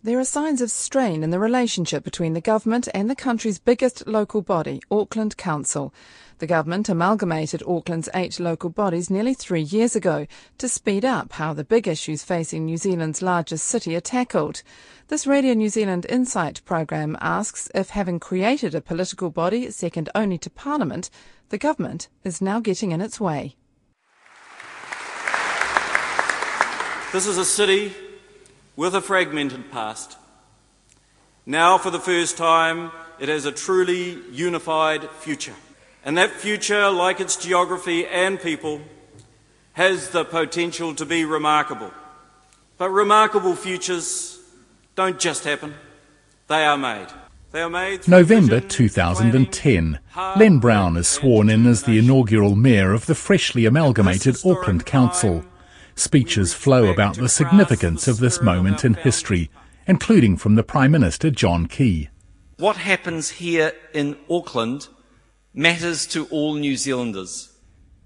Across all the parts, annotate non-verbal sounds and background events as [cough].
There are signs of strain in the relationship between the government and the country's biggest local body, Auckland Council. The government amalgamated Auckland's eight local bodies nearly three years ago to speed up how the big issues facing New Zealand's largest city are tackled. This Radio New Zealand Insight program asks if having created a political body second only to Parliament, the government is now getting in its way. This is a city with a fragmented past. Now, for the first time, it has a truly unified future. And that future, like its geography and people, has the potential to be remarkable. But remarkable futures don't just happen, they are made. They are made November 2010. Len Brown is sworn in as the inaugural mayor of the freshly amalgamated Auckland Council. Speeches flow about the significance of this moment in history, including from the Prime Minister John Key. What happens here in Auckland matters to all New Zealanders.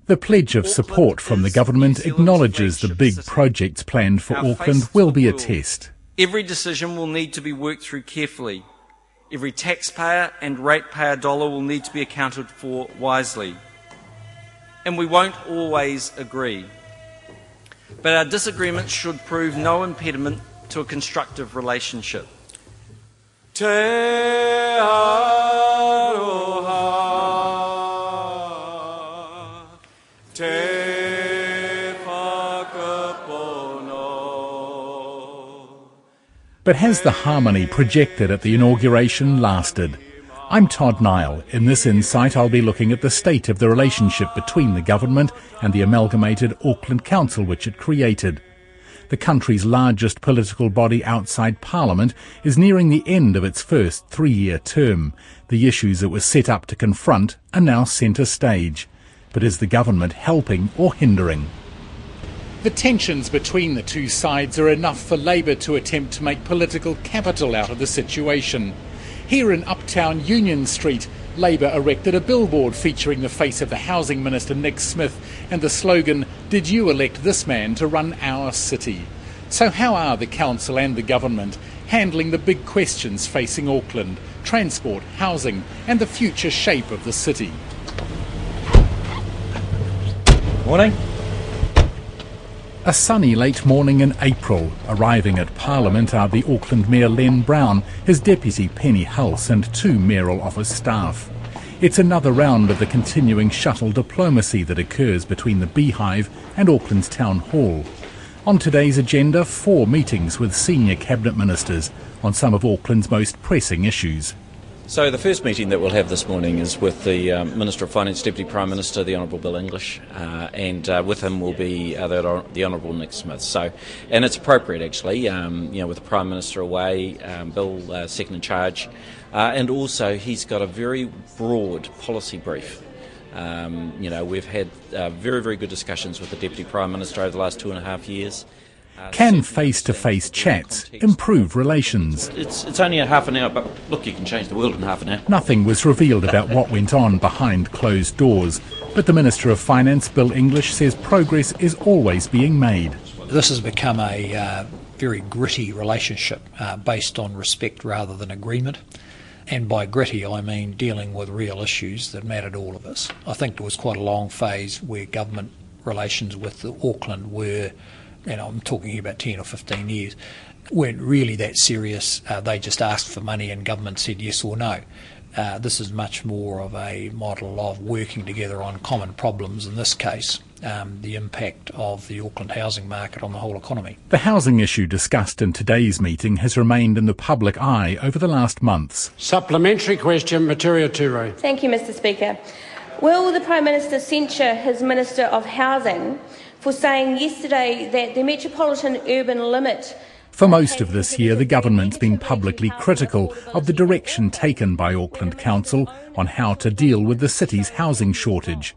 The pledge of support from the government acknowledges the big projects planned for Auckland will be a test. Every decision will need to be worked through carefully. Every taxpayer and ratepayer dollar will need to be accounted for wisely. And we won't always agree. But our disagreements should prove no impediment to a constructive relationship. Te aroha, te whakapono. But has the harmony projected at the inauguration lasted? I'm Todd Niall. In this insight, I'll be looking at the state of the relationship between the government and the amalgamated Auckland Council which it created. The country's largest political body outside Parliament is nearing the end of its first three-year term. The issues it was set up to confront are now centre stage. But is the government helping or hindering? The tensions between the two sides are enough for Labour to attempt to make political capital out of the situation. Here in uptown Union Street, Labour erected a billboard featuring the face of the Housing Minister Nick Smith and the slogan, Did you elect this man to run our city? So, how are the Council and the Government handling the big questions facing Auckland transport, housing, and the future shape of the city? Morning. A sunny late morning in April. Arriving at Parliament are the Auckland Mayor Len Brown, his deputy Penny Hulse, and two mayoral office staff. It's another round of the continuing shuttle diplomacy that occurs between the Beehive and Auckland's Town Hall. On today's agenda, four meetings with senior cabinet ministers on some of Auckland's most pressing issues. So the first meeting that we'll have this morning is with the um, Minister of Finance, Deputy Prime Minister, the Honourable Bill English, uh, and uh, with him will be uh, the, the, Honourable Nick Smith. So, and it's appropriate actually, um, you know, with the Prime Minister away, um, Bill uh, second in charge, uh, and also he's got a very broad policy brief. Um, you know, we've had uh, very, very good discussions with the Deputy Prime Minister over the last two and a half years. Can face to face chats improve relations? It's, it's only a half an hour, but look, you can change the world in half an hour. Nothing was revealed about what went on behind closed doors, but the Minister of Finance, Bill English, says progress is always being made. This has become a uh, very gritty relationship uh, based on respect rather than agreement. And by gritty, I mean dealing with real issues that matter to all of us. I think there was quite a long phase where government relations with Auckland were you know, I'm talking here about 10 or 15 years, weren't really that serious. Uh, they just asked for money and government said yes or no. Uh, this is much more of a model of working together on common problems, in this case, um, the impact of the Auckland housing market on the whole economy. The housing issue discussed in today's meeting has remained in the public eye over the last months. Supplementary question, Metiria Turei. Thank you, Mr Speaker. Will the Prime Minister censure his Minister of Housing for saying yesterday that the metropolitan urban limit for most of this year, the government's been publicly critical of the direction taken by Auckland Council on how to deal with the city's housing shortage.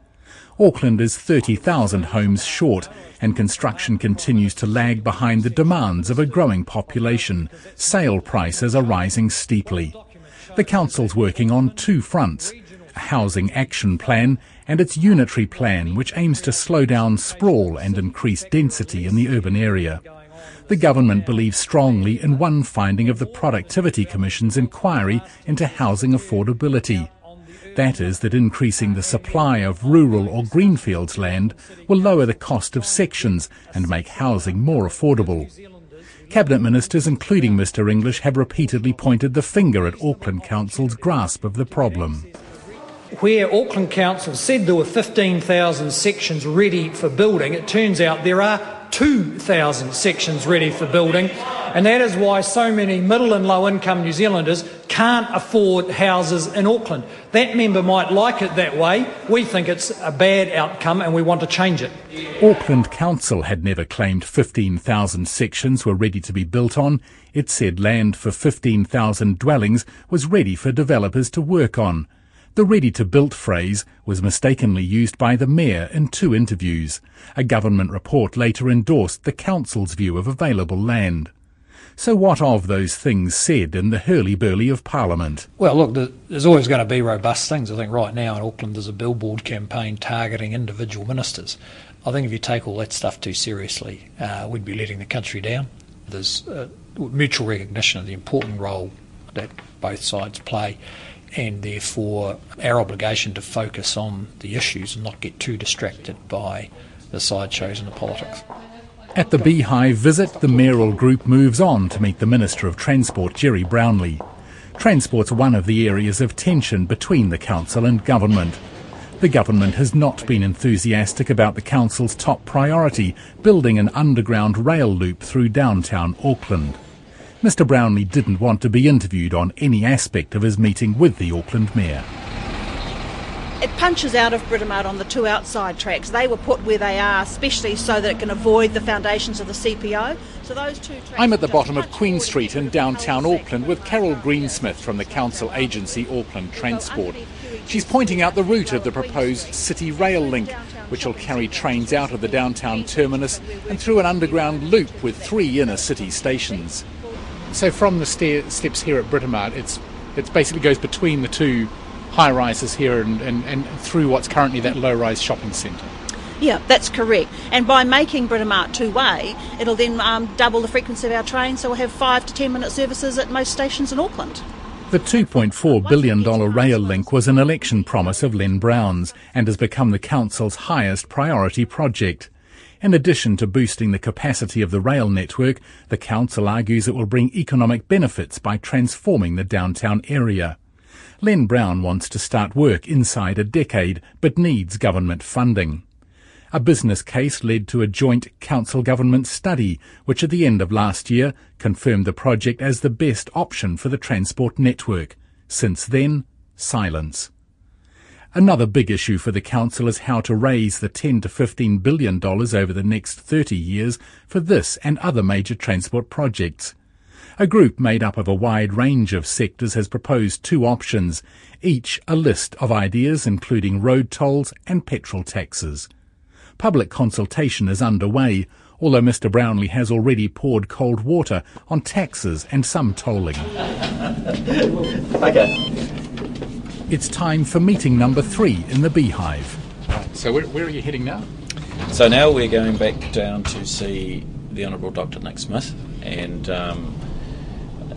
Auckland is 30,000 homes short and construction continues to lag behind the demands of a growing population. Sale prices are rising steeply. The council's working on two fronts, a housing action plan and its unitary plan which aims to slow down sprawl and increase density in the urban area. The government believes strongly in one finding of the Productivity Commission's inquiry into housing affordability. That is, that increasing the supply of rural or greenfields land will lower the cost of sections and make housing more affordable. Cabinet ministers, including Mr English, have repeatedly pointed the finger at Auckland Council's grasp of the problem. Where Auckland Council said there were 15,000 sections ready for building, it turns out there are 2,000 sections ready for building, and that is why so many middle and low income New Zealanders can't afford houses in Auckland. That member might like it that way. We think it's a bad outcome and we want to change it. Auckland Council had never claimed 15,000 sections were ready to be built on. It said land for 15,000 dwellings was ready for developers to work on. The ready to build phrase was mistakenly used by the Mayor in two interviews. A government report later endorsed the Council's view of available land. So what of those things said in the hurly-burly of Parliament? Well, look, there's always going to be robust things. I think right now in Auckland there's a billboard campaign targeting individual ministers. I think if you take all that stuff too seriously, uh, we'd be letting the country down. There's uh, mutual recognition of the important role that both sides play and therefore our obligation to focus on the issues and not get too distracted by the sideshows and the politics. At the Beehive visit, the mayoral group moves on to meet the Minister of Transport, Gerry Brownlee. Transport's one of the areas of tension between the council and government. The government has not been enthusiastic about the council's top priority, building an underground rail loop through downtown Auckland. Mr Brownlee didn't want to be interviewed on any aspect of his meeting with the Auckland Mayor. It punches out of Britomart on the two outside tracks. They were put where they are, especially so that it can avoid the foundations of the CPO. So those two I'm at the bottom of Queen Street in downtown Auckland with Carol Greensmith from the council agency Auckland Transport. She's pointing out the route of the proposed City Rail link, which will carry trains out of the downtown terminus and through an underground loop with three inner city stations. So from the stair, steps here at Britomart, it's it basically goes between the two high rises here and, and, and through what's currently that low rise shopping centre. Yeah, that's correct. And by making Britomart two way, it'll then um, double the frequency of our trains, so we'll have five to ten minute services at most stations in Auckland. The $2.4 billion rail link was an election promise of Len Brown's and has become the Council's highest priority project. In addition to boosting the capacity of the rail network, the council argues it will bring economic benefits by transforming the downtown area. Len Brown wants to start work inside a decade, but needs government funding. A business case led to a joint council government study, which at the end of last year confirmed the project as the best option for the transport network. Since then, silence. Another big issue for the council is how to raise the 10 to 15 billion dollars over the next 30 years for this and other major transport projects. A group made up of a wide range of sectors has proposed two options, each a list of ideas including road tolls and petrol taxes. Public consultation is underway, although Mr Brownlee has already poured cold water on taxes and some tolling. [laughs] okay. It's time for meeting number three in the Beehive. So where, where are you heading now? So now we're going back down to see the Honourable Dr Nick Smith and um,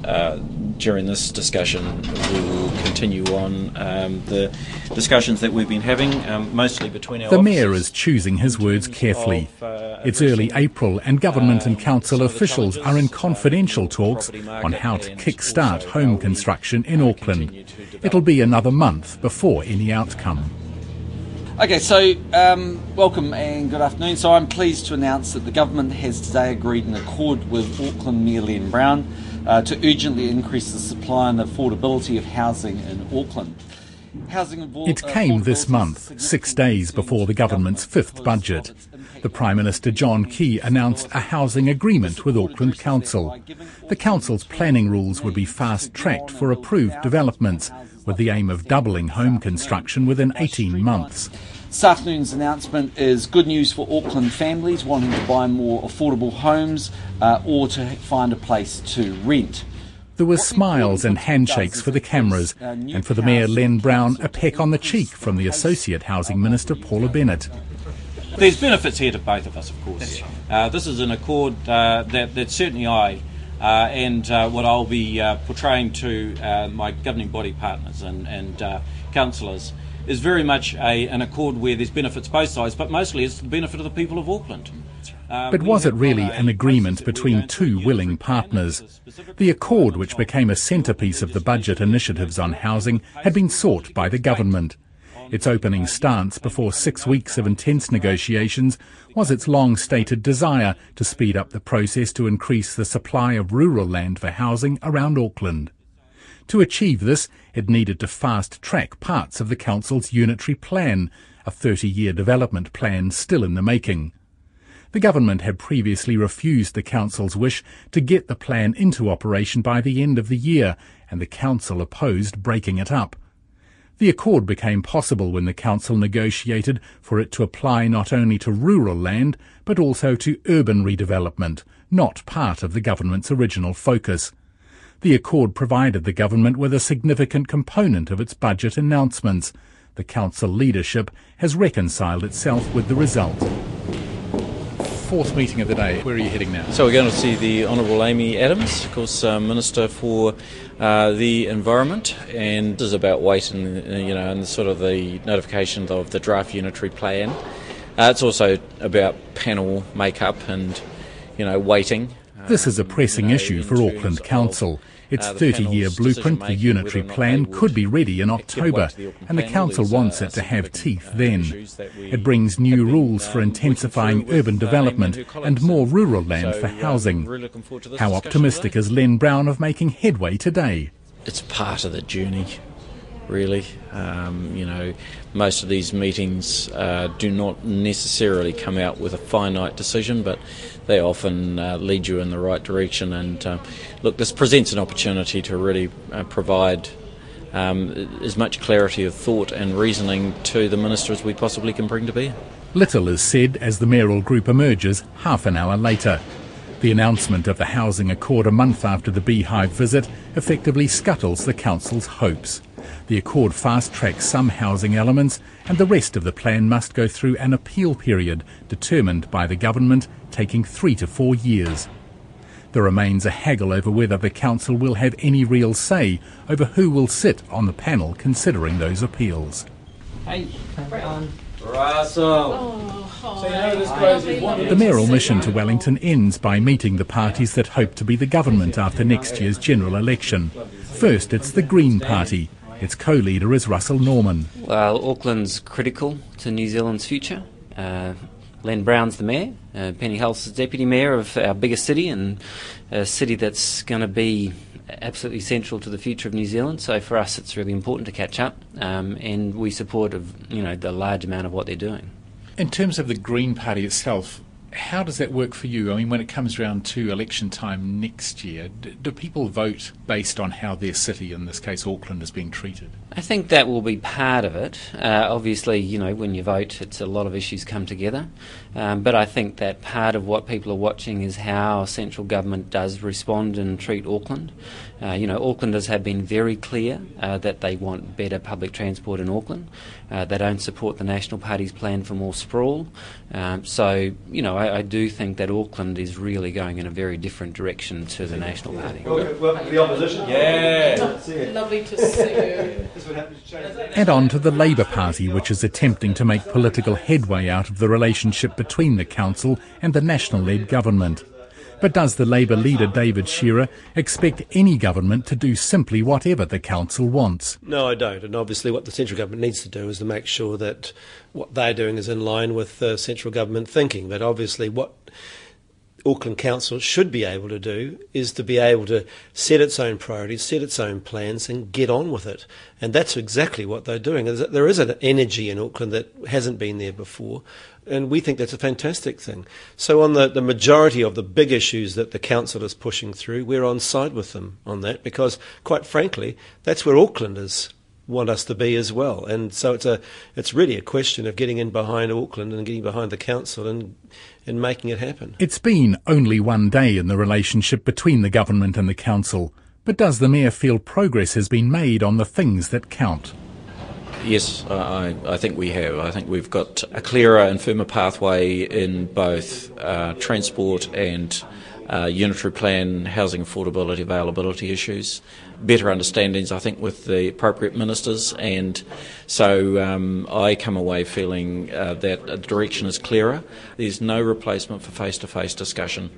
uh, during this discussion, we will continue on um, the discussions that we've been having, um, mostly between our. The Mayor is choosing his words carefully. Of, uh, it's early April, and government and council officials are in confidential talks on how to kick-start home construction in Auckland. It'll be another month before any outcome. Okay, so um, welcome and good afternoon. So I'm pleased to announce that the government has today agreed an accord with Auckland Mayor Len Brown uh, to urgently increase the supply and affordability of housing in Auckland. It came this month, six days before the government's fifth budget. The Prime Minister John Key announced a housing agreement with Auckland Council. The Council's planning rules would be fast-tracked for approved developments, with the aim of doubling home construction within 18 months. This afternoon's announcement is good news for Auckland families wanting to buy more affordable homes uh, or to find a place to rent. There were smiles and handshakes for the cameras, and for the Mayor Len Brown, a peck on the cheek from the Associate Housing Minister Paula Bennett. There's benefits here to both of us, of course. Uh, this is an accord uh, that, that certainly I uh, and uh, what I'll be uh, portraying to uh, my governing body partners and, and councillors is very much a, an accord where there's benefits both sides, but mostly it's the benefit of the people of Auckland. Um, but was it really an agreement between two willing partners? The accord, which became a centrepiece of the budget initiatives on housing, had been sought by the government. Its opening stance before six weeks of intense negotiations was its long stated desire to speed up the process to increase the supply of rural land for housing around Auckland. To achieve this, it needed to fast track parts of the Council's unitary plan, a 30 year development plan still in the making. The government had previously refused the Council's wish to get the plan into operation by the end of the year, and the Council opposed breaking it up. The accord became possible when the Council negotiated for it to apply not only to rural land, but also to urban redevelopment, not part of the government's original focus. The accord provided the government with a significant component of its budget announcements. The Council leadership has reconciled itself with the result fourth meeting of the day. Where are you heading now? So we're going to see the Honourable Amy Adams, of course, uh, Minister for uh, the Environment, and this is about weight and uh, you know and sort of the notification of the draft unitary plan. Uh, it's also about panel makeup and you know weighting. This is a pressing issue for Auckland Council. Its 30 year blueprint, the unitary plan, could be ready in October, and the Council wants it to have teeth then. It brings new rules for intensifying urban development and more rural land for housing. How optimistic is Len Brown of making headway today? It's part of the journey really. Um, you know, most of these meetings uh, do not necessarily come out with a finite decision, but they often uh, lead you in the right direction. And uh, look, this presents an opportunity to really uh, provide. Um, as much clarity of thought and reasoning to the minister as we possibly can bring to bear. Little is said as the mayoral group emerges half an hour later. The announcement of the housing accord a month after the Beehive visit effectively scuttles the council's hopes. The Accord fast tracks some housing elements, and the rest of the plan must go through an appeal period determined by the government, taking three to four years. There remains a haggle over whether the Council will have any real say over who will sit on the panel considering those appeals. Hey, Russell. Oh, the mayoral mission to Wellington ends by meeting the parties that hope to be the government after next year's general election. First, it's the Green Party, its co-leader is Russell Norman. Well, Auckland's critical to New Zealand's future. Uh, Len Brown's the mayor. Uh, Penny Hulse is deputy mayor of our biggest city and a city that's going to be absolutely central to the future of New Zealand. So for us, it's really important to catch up, um, and we support of you know the large amount of what they're doing. In terms of the Green Party itself, how does that work for you? I mean, when it comes around to election time next year, do, do people vote based on how their city, in this case Auckland, is being treated? I think that will be part of it. Uh, obviously, you know, when you vote, it's a lot of issues come together. Um, but I think that part of what people are watching is how central government does respond and treat Auckland. Uh, you know, Aucklanders have been very clear uh, that they want better public transport in Auckland. Uh, they don't support the National Party's plan for more sprawl. Um, so, you know, I, I, do think that Auckland is really going in a very different direction to the National Party. Welcome the opposition. Yeah. Lovely to [laughs] see you. And on to the Labour Party, which is attempting to make political headway out of the relationship between the Council and the national led government. But does the Labour leader David Shearer expect any government to do simply whatever the Council wants? No, I don't. And obviously, what the central government needs to do is to make sure that what they're doing is in line with the central government thinking. But obviously, what Auckland Council should be able to do is to be able to set its own priorities, set its own plans, and get on with it. And that's exactly what they're doing. There is an energy in Auckland that hasn't been there before, and we think that's a fantastic thing. So, on the, the majority of the big issues that the council is pushing through, we're on side with them on that because, quite frankly, that's where Aucklanders want us to be as well. And so it's a it's really a question of getting in behind Auckland and getting behind the council and and making it happen. It's been only one day in the relationship between the government and the council, but does the mayor feel progress has been made on the things that count? yes, I, I, think we have. I think we've got a clearer and firmer pathway in both uh, transport and uh, unitary plan housing affordability availability issues. Better understandings, I think, with the appropriate ministers, and so um, I come away feeling uh, that the direction is clearer. There's no replacement for face to face discussion.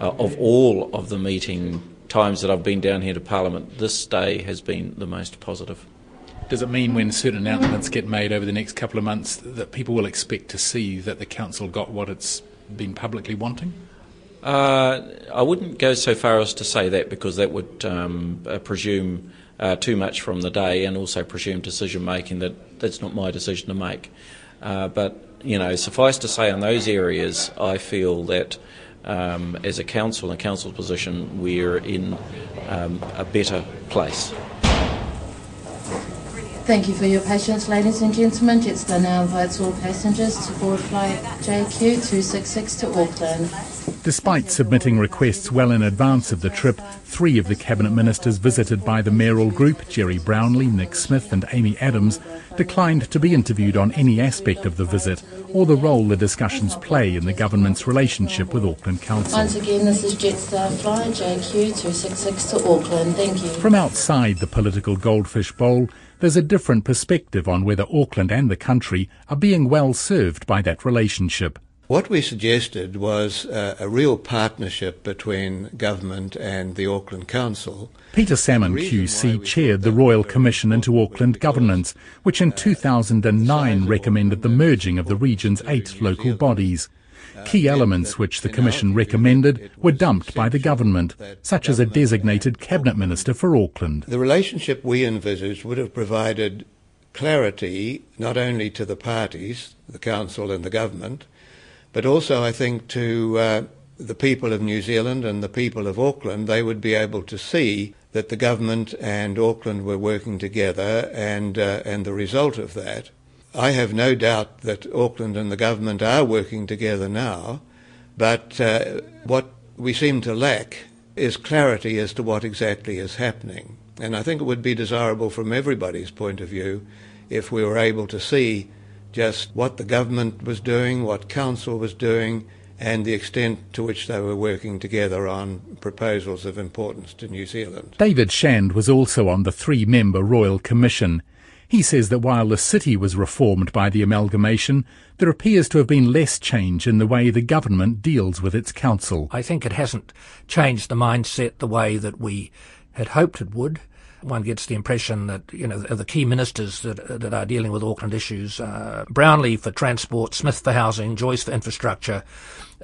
Uh, of all of the meeting times that I've been down here to Parliament, this day has been the most positive. Does it mean when certain announcements get made over the next couple of months that people will expect to see that the council got what it's been publicly wanting? Uh, I wouldn't go so far as to say that because that would um, uh, presume uh, too much from the day and also presume decision making that that's not my decision to make. Uh, but, you know, suffice to say, in those areas, I feel that um, as a council and council's position, we're in um, a better place. Thank you for your patience, ladies and gentlemen. Jetstar now invites all passengers to board flight JQ266 to Auckland. Despite submitting requests well in advance of the trip, three of the cabinet ministers visited by the mayoral group, Gerry Brownlee, Nick Smith and Amy Adams, declined to be interviewed on any aspect of the visit or the role the discussions play in the government's relationship with Auckland Council. Once again, this is Jetstar flight JQ266 to Auckland. Thank you. From outside the political goldfish bowl, there's a different perspective on whether Auckland and the country are being well served by that relationship. What we suggested was uh, a real partnership between government and the Auckland Council. Peter Salmon QC chaired the Royal Commission into Auckland Governance, which in 2009 recommended the merging of the region's eight local bodies. Key elements which the Commission recommended were dumped by the government, such as a designated Cabinet Minister for Auckland. The relationship we envisaged would have provided clarity not only to the parties, the Council and the government, but also I think to uh, the people of New Zealand and the people of Auckland, they would be able to see that the government and Auckland were working together and, uh, and the result of that I have no doubt that Auckland and the government are working together now, but uh, what we seem to lack is clarity as to what exactly is happening. And I think it would be desirable from everybody's point of view if we were able to see just what the government was doing, what council was doing, and the extent to which they were working together on proposals of importance to New Zealand. David Shand was also on the three member Royal Commission. He says that while the city was reformed by the amalgamation, there appears to have been less change in the way the government deals with its council. I think it hasn't changed the mindset the way that we had hoped it would. One gets the impression that you know the key ministers that that are dealing with Auckland issues, uh, Brownlee for transport, Smith for housing, Joyce for infrastructure,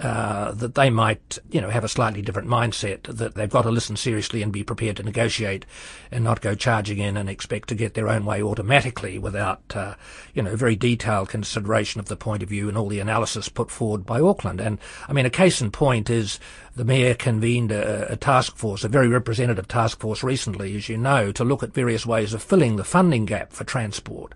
uh, that they might, you know, have a slightly different mindset, that they've got to listen seriously and be prepared to negotiate and not go charging in and expect to get their own way automatically without, uh, you know, very detailed consideration of the point of view and all the analysis put forward by Auckland. And, I mean, a case in point is the Mayor convened a, a task force, a very representative task force recently, as you know, to look at various ways of filling the funding gap for transport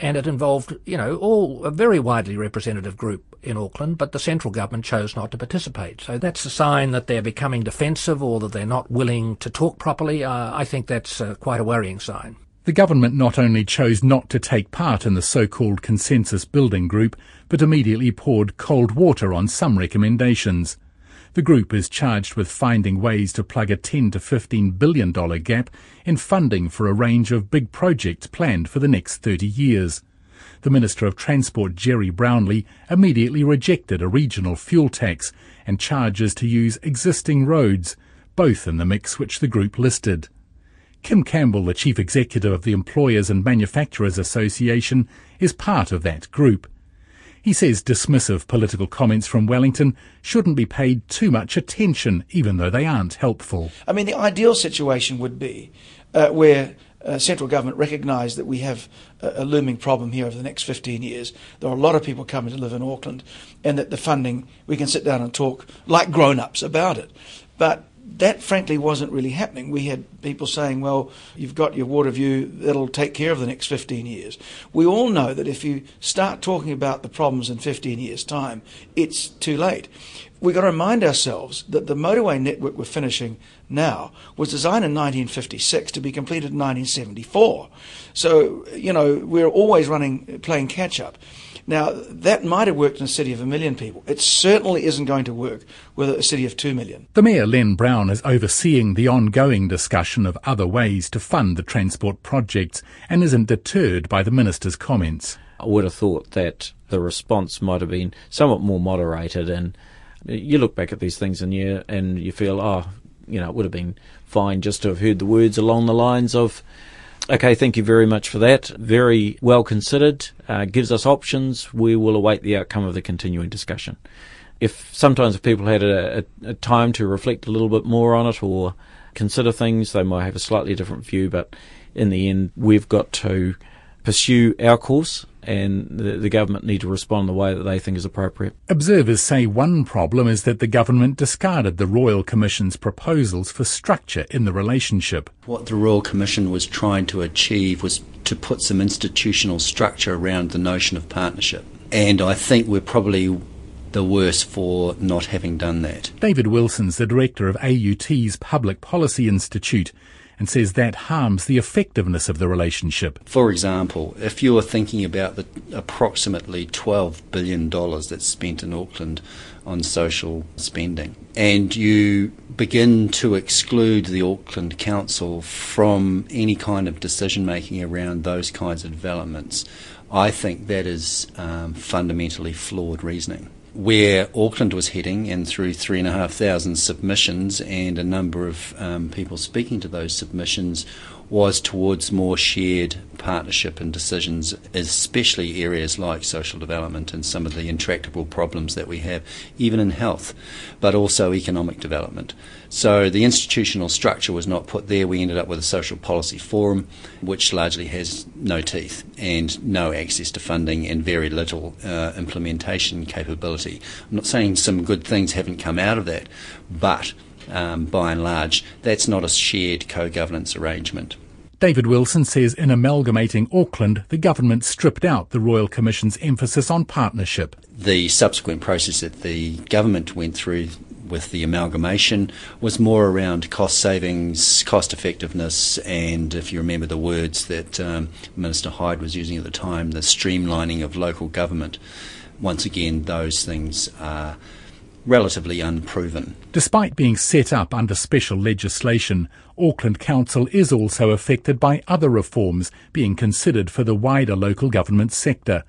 and it involved, you know, all a very widely representative group in Auckland, but the central government chose not to participate. So that's a sign that they're becoming defensive or that they're not willing to talk properly. Uh, I think that's uh, quite a worrying sign. The government not only chose not to take part in the so-called consensus building group, but immediately poured cold water on some recommendations. The group is charged with finding ways to plug a 10 to 15 billion dollar gap in funding for a range of big projects planned for the next 30 years. The Minister of Transport, Gerry Brownlee, immediately rejected a regional fuel tax and charges to use existing roads, both in the mix which the group listed. Kim Campbell, the Chief Executive of the Employers and Manufacturers Association, is part of that group. He says dismissive political comments from Wellington shouldn't be paid too much attention, even though they aren't helpful. I mean, the ideal situation would be uh, where uh, central government recognise that we have a, a, looming problem here over the next 15 years. There are a lot of people coming to live in Auckland, and that the funding, we can sit down and talk like grown ups about it. But that frankly wasn't really happening. We had people saying, well, you've got your Waterview, that'll take care of the next 15 years. We all know that if you start talking about the problems in 15 years' time, it's too late. We've got to remind ourselves that the motorway network we're finishing now was designed in 1956 to be completed in 1974. So, you know, we're always running, playing catch up. Now, that might have worked in a city of a million people. It certainly isn't going to work with a city of two million. The Mayor, Len Brown, is overseeing the ongoing discussion of other ways to fund the transport projects and isn't deterred by the Minister's comments. I would have thought that the response might have been somewhat more moderated and you look back at these things and you and you feel, oh, you know, it would have been fine just to have heard the words along the lines of Okay, thank you very much for that. Very well considered, uh, gives us options. We will await the outcome of the continuing discussion. If sometimes if people had a, a, a time to reflect a little bit more on it or consider things, they might have a slightly different view. But in the end, we've got to pursue our course and the, the, government need to respond the way that they think is appropriate. Observers say one problem is that the government discarded the Royal Commission's proposals for structure in the relationship. What the Royal Commission was trying to achieve was to put some institutional structure around the notion of partnership. And I think we're probably the worse for not having done that. David Wilson's the director of AUT's Public Policy Institute and says that harms the effectiveness of the relationship. For example, if you're thinking about the approximately $12 billion that's spent in Auckland on social spending, and you begin to exclude the Auckland Council from any kind of decision making around those kinds of developments, I think that is um, fundamentally flawed reasoning where Auckland was heading, and through three and a half thousand submissions and a number of um, people speaking to those submissions, was towards more shared partnership and decisions, especially areas like social development and some of the intractable problems that we have, even in health, but also economic development. So the institutional structure was not put there. We ended up with a social policy forum, which largely has no teeth and no access to funding and very little uh, implementation capability. I'm not saying some good things haven't come out of that, but um, by and large, that's not a shared co-governance arrangement. David Wilson says in amalgamating Auckland, the government stripped out the Royal Commission's emphasis on partnership. The subsequent process that the government went through with the amalgamation was more around cost savings, cost effectiveness, and if you remember the words that um, Minister Hide was using at the time, the streamlining of local government. Once again, those things are relatively unproven. Despite being set up under special legislation, Auckland Council is also affected by other reforms being considered for the wider local government sector.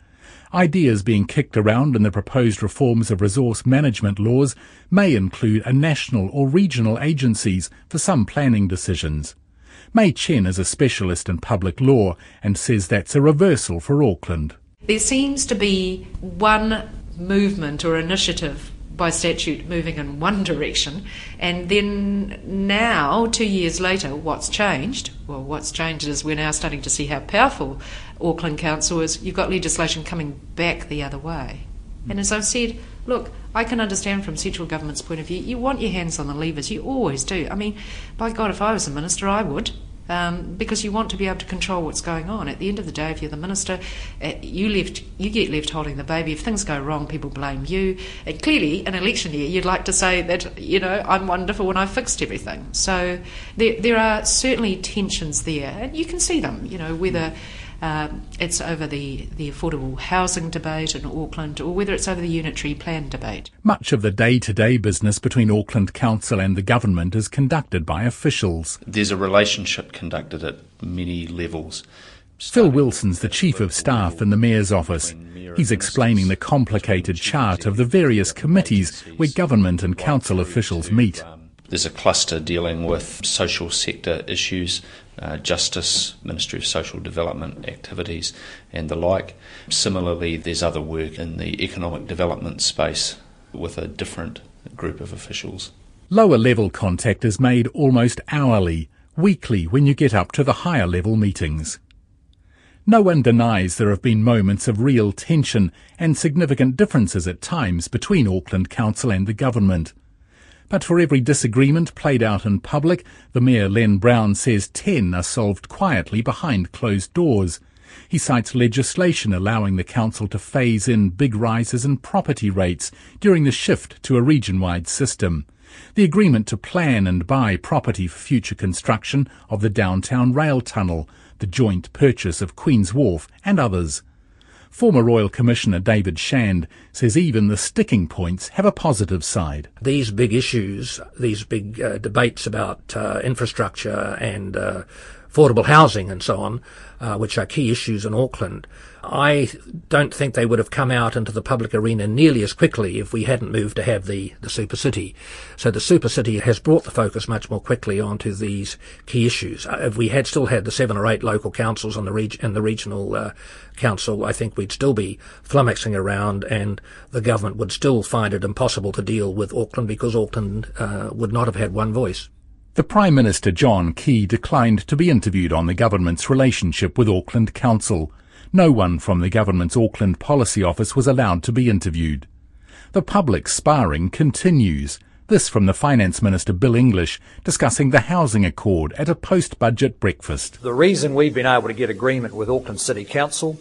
Ideas being kicked around in the proposed reforms of resource management laws may include a national or regional agencies for some planning decisions. Mai Chen is a specialist in public law and says that's a reversal for Auckland. There seems to be one movement or initiative by statute moving in one [laughs] direction. And then now, two years later, what's changed? Well, what's changed is we're now starting to see how powerful Auckland Council is. You've got legislation coming back the other way. And as I've said, look, I can understand from central government's point of view, you want your hands on the levers, you always do. I mean, by God, if I was a minister, I would um, because you want to be able to control what's going on. At the end of the day, if you're the minister, uh, you left, you get left holding the baby. If things go wrong, people blame you. And clearly, an election year, you'd like to say that you know I'm wonderful when I fixed everything. So there, there are certainly tensions there, and you can see them. You know whether. Um, it's over the, the affordable housing debate in Auckland or whether it's over the unitary plan debate. Much of the day to day business between Auckland Council and the government is conducted by officials. There's a relationship conducted at many levels. Phil Wilson's the Chief of Staff in the Mayor's office. He's explaining the complicated chart of the various committees where government and council officials meet. There's a cluster dealing with social sector issues, uh, justice, Ministry of Social Development activities, and the like. Similarly, there's other work in the economic development space with a different group of officials. Lower level contact is made almost hourly, weekly when you get up to the higher level meetings. No one denies there have been moments of real tension and significant differences at times between Auckland Council and the government. But for every disagreement played out in public, the Mayor Len Brown says 10 are solved quietly behind closed doors. He cites legislation allowing the council to phase in big rises in property rates during the shift to a region-wide system. The agreement to plan and buy property for future construction of the downtown rail tunnel, the joint purchase of Queen's Wharf and others. Former Royal Commissioner David Shand says even the sticking points have a positive side. These big issues, these big uh, debates about uh, infrastructure and uh, affordable housing and so on, uh, which are key issues in Auckland, I don't think they would have come out into the public arena nearly as quickly if we hadn't moved to have the, the super city. So the super city has brought the focus much more quickly onto these key issues. Uh, if we had still had the seven or eight local councils and the, reg- and the regional uh, council, I think we'd still be flummoxing around and the government would still find it impossible to deal with Auckland because Auckland uh, would not have had one voice. The Prime Minister John Key declined to be interviewed on the government's relationship with Auckland Council. No one from the government's Auckland Policy Office was allowed to be interviewed. The public sparring continues. This from the Finance Minister Bill English discussing the housing accord at a post-budget breakfast. The reason we've been able to get agreement with Auckland City Council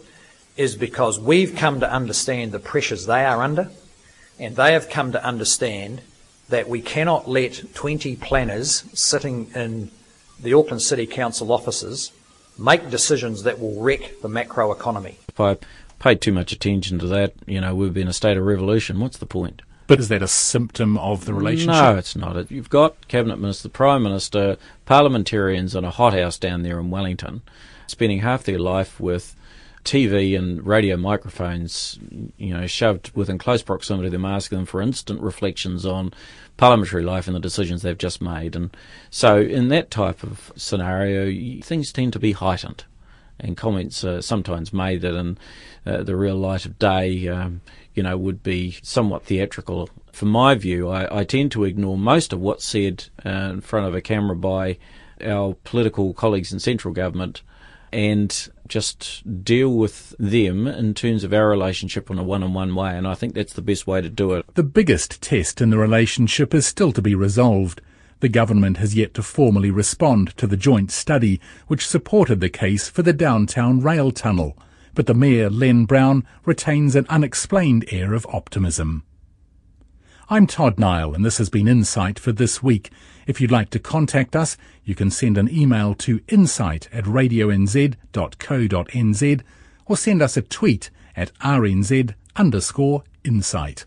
is because we've come to understand the pressures they are under and they have come to understand that we cannot let 20 planners sitting in the Auckland City Council offices make decisions that will wreck the macro economy. If I paid too much attention to that, you know, we'd be in a state of revolution. What's the point? But is that a symptom of the relationship? No, it's not. You've got Cabinet Minister, the Prime Minister, parliamentarians in a hothouse down there in Wellington, spending half their life with TV and radio microphones, you know, shoved within close proximity to them, asking them for instant reflections on parliamentary life and the decisions they've just made. And so, in that type of scenario, things tend to be heightened, and comments are sometimes made that in uh, the real light of day, um, you know, would be somewhat theatrical. From my view, I, I tend to ignore most of what's said uh, in front of a camera by our political colleagues in central government and just deal with them in terms of our relationship in a one on one way. And I think that's the best way to do it. The biggest test in the relationship is still to be resolved. The government has yet to formally respond to the joint study which supported the case for the downtown rail tunnel. But the Mayor, Len Brown, retains an unexplained air of optimism. I'm Todd Niall, and this has been Insight for this week. If you'd like to contact us, you can send an email to insight at radionz.co.nz or send us a tweet at rnz underscore insight.